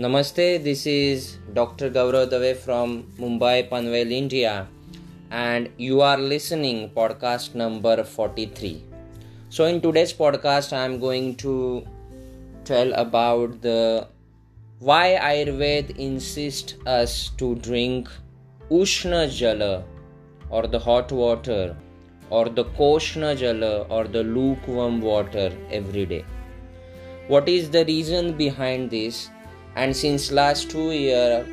Namaste, this is Dr. Gaurav Dave from Mumbai, Panvel, India, and you are listening podcast number 43. So in today's podcast I am going to tell about the why Ayurveda insists us to drink Ushna Jala or the hot water or the Koshna Jala or the lukewarm water every day. What is the reason behind this? And since last 2 year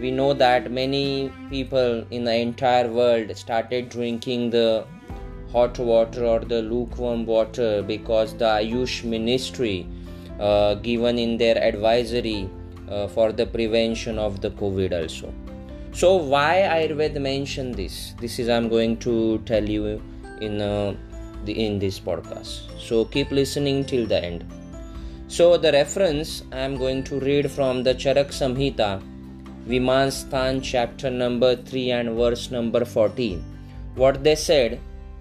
we know that many people in the entire world started drinking the hot water or the lukewarm water because the ayush ministry uh, given in their advisory uh, for the prevention of the covid also. So why ayurveda mentioned this? This is i'm going to tell you in uh, the in this podcast. So keep listening till the end so the reference I am going to read from the Charak Samhita, Vimansthan chapter number 3 and verse number 14. What they said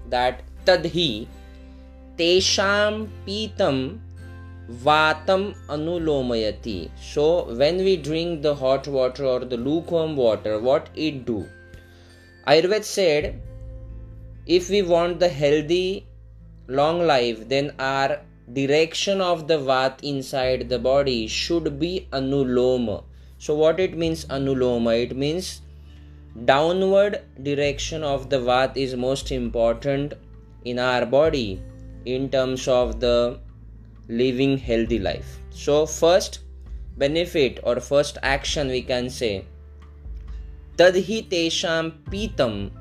that tadhi tesham pitam vatam anulomayati. So when we drink the hot water or the lukewarm water, what it do? Ayurved said if we want the healthy long life, then our direction of the vat inside the body should be anuloma. So what it means anuloma? It means downward direction of the vat is most important in our body in terms of the living healthy life. So first benefit or first action we can say tadhi tesham pitam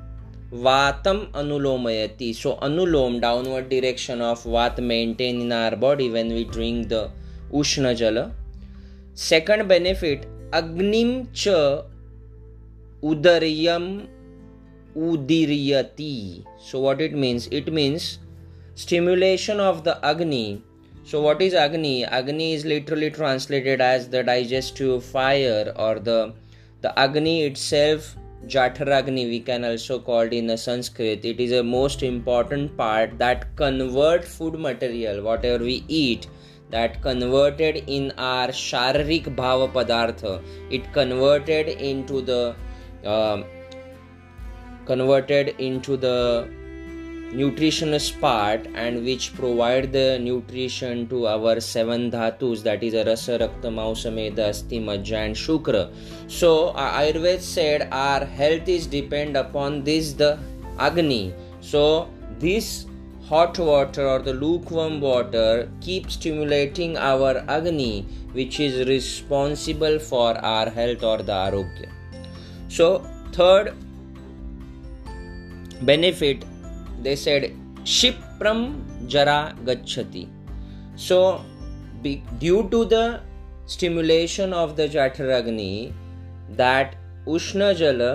Vatam anulomayati. So anulom, downward direction of vat maintain in our body when we drink the Ushna Jala. Second benefit, Agnim cha udaryam udiryati. So what it means? It means stimulation of the Agni. So what is Agni? Agni is literally translated as the digestive fire or the the Agni itself Jatharagni we can also call it in a Sanskrit. It is a most important part that convert food material, whatever we eat, that converted in our sharirik bhava padartha. It converted into the uh, converted into the nutritionist part and which provide the nutrition to our seven dhatus that is rasa rakta mamsa meda asti majja and shukra. So ayurveda said our health is depend upon this the agni. So this hot water or the lukewarm water keep stimulating our agni which is responsible for our health or the arogya. So third benefit they said shipram jara gachati so be, due to the stimulation of the jataragni that ushna jala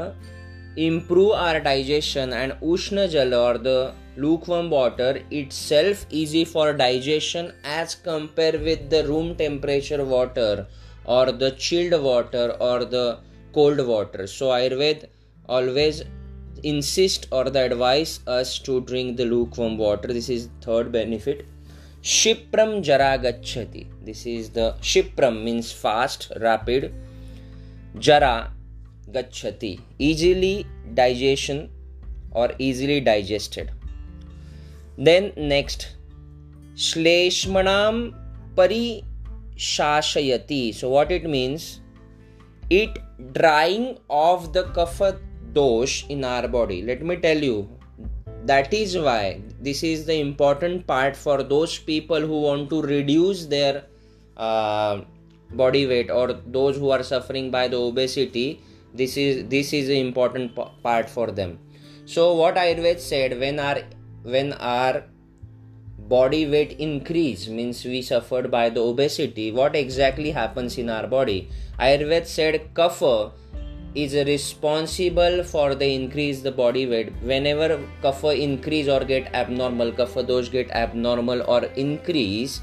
improve our digestion and ushna jala or the lukewarm water itself easy for digestion as compared with the room temperature water or the chilled water or the cold water. So ayurveda always insist or the advise us to drink the lukewarm water. This is third benefit. Shipram jara gachati this is the shipram means fast rapid jara gachati easily digestion or easily digested. Then next shleshmanam pari shashayati. so what it means? It drying of the kapha dosh in our body. Let me tell you that is why this is the important part for those people who want to reduce their uh, body weight or those who are suffering by the obesity this is this is important p- part for them. So what ayurveda said when our when our body weight increase means we suffered by the obesity what exactly happens in our body? Ayurveda said kapha is responsible for the increase the body weight. Whenever kapha increase or get abnormal kapha dosh get abnormal or increase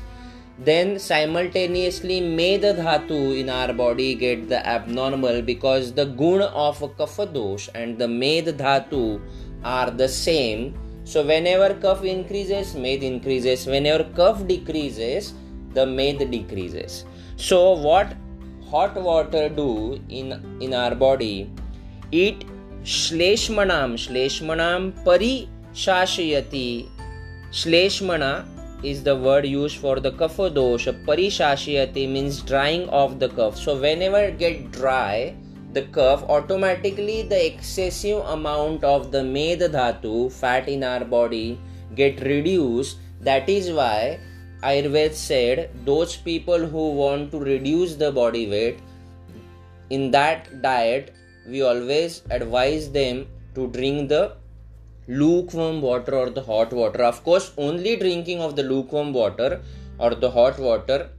then simultaneously meda dhatu in our body get the abnormal because the gun of kapha dosh and the med dhatu are the same. So whenever kapha increases med increases. Whenever kapha decreases the med decreases. So what hot water do in in our body it shleshmanam shleshmanam parishashayati shleshmana is the word used for the kapha dosha parishashayati means drying of the cough so whenever it get dry the cough automatically the excessive amount of the med dhatu fat in our body get reduced that is why ayurveda said those people who want to reduce the body weight in that diet we always advise them to drink the lukewarm water or the hot water. Of course only drinking of the lukewarm water or the hot water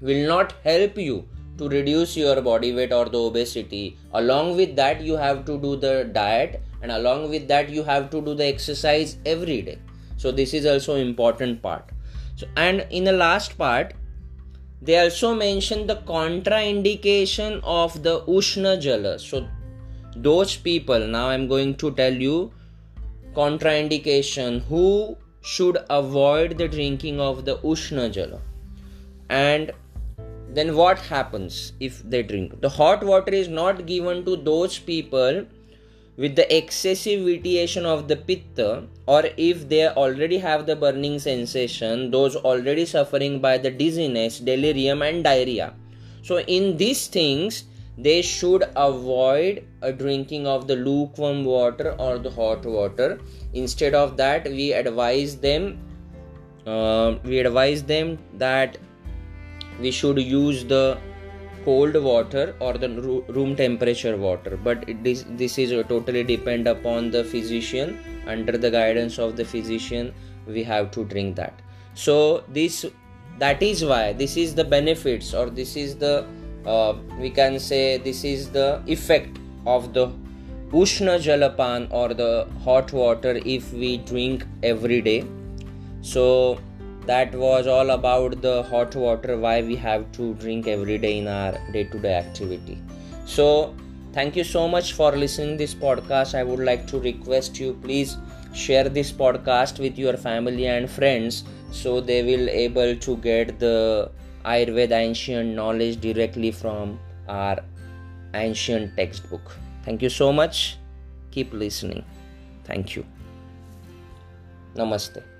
will not help you to reduce your body weight or the obesity. Along with that you have to do the diet and along with that you have to do the exercise every day. So this is also important part so and in the last part they also mention the contraindication of the ushna jala. So those people now i'm going to tell you contraindication who should avoid the drinking of the ushna jala. And then what happens if they drink? The hot water is not given to those people with the excessive vitiation of the pitta or if they already have the burning sensation those already suffering by the dizziness delirium and diarrhea. So in these things they should avoid a drinking of the lukewarm water or the hot water. Instead of that we advise them uh, we advise them that we should use the cold water or the room temperature water but this this is totally depend upon the physician. Under the guidance of the physician we have to drink that. So this that is why this is the benefits or this is the uh, we can say this is the effect of the ushna jalapan or the hot water if we drink every day. So that was all about the hot water why we have to drink every day in our day to day activity. So thank you so much for listening this podcast. I would like to request you please share this podcast with your family and friends so they will able to get the ayurveda ancient knowledge directly from our ancient textbook. Thank you so much. Keep listening. Thank you. Namaste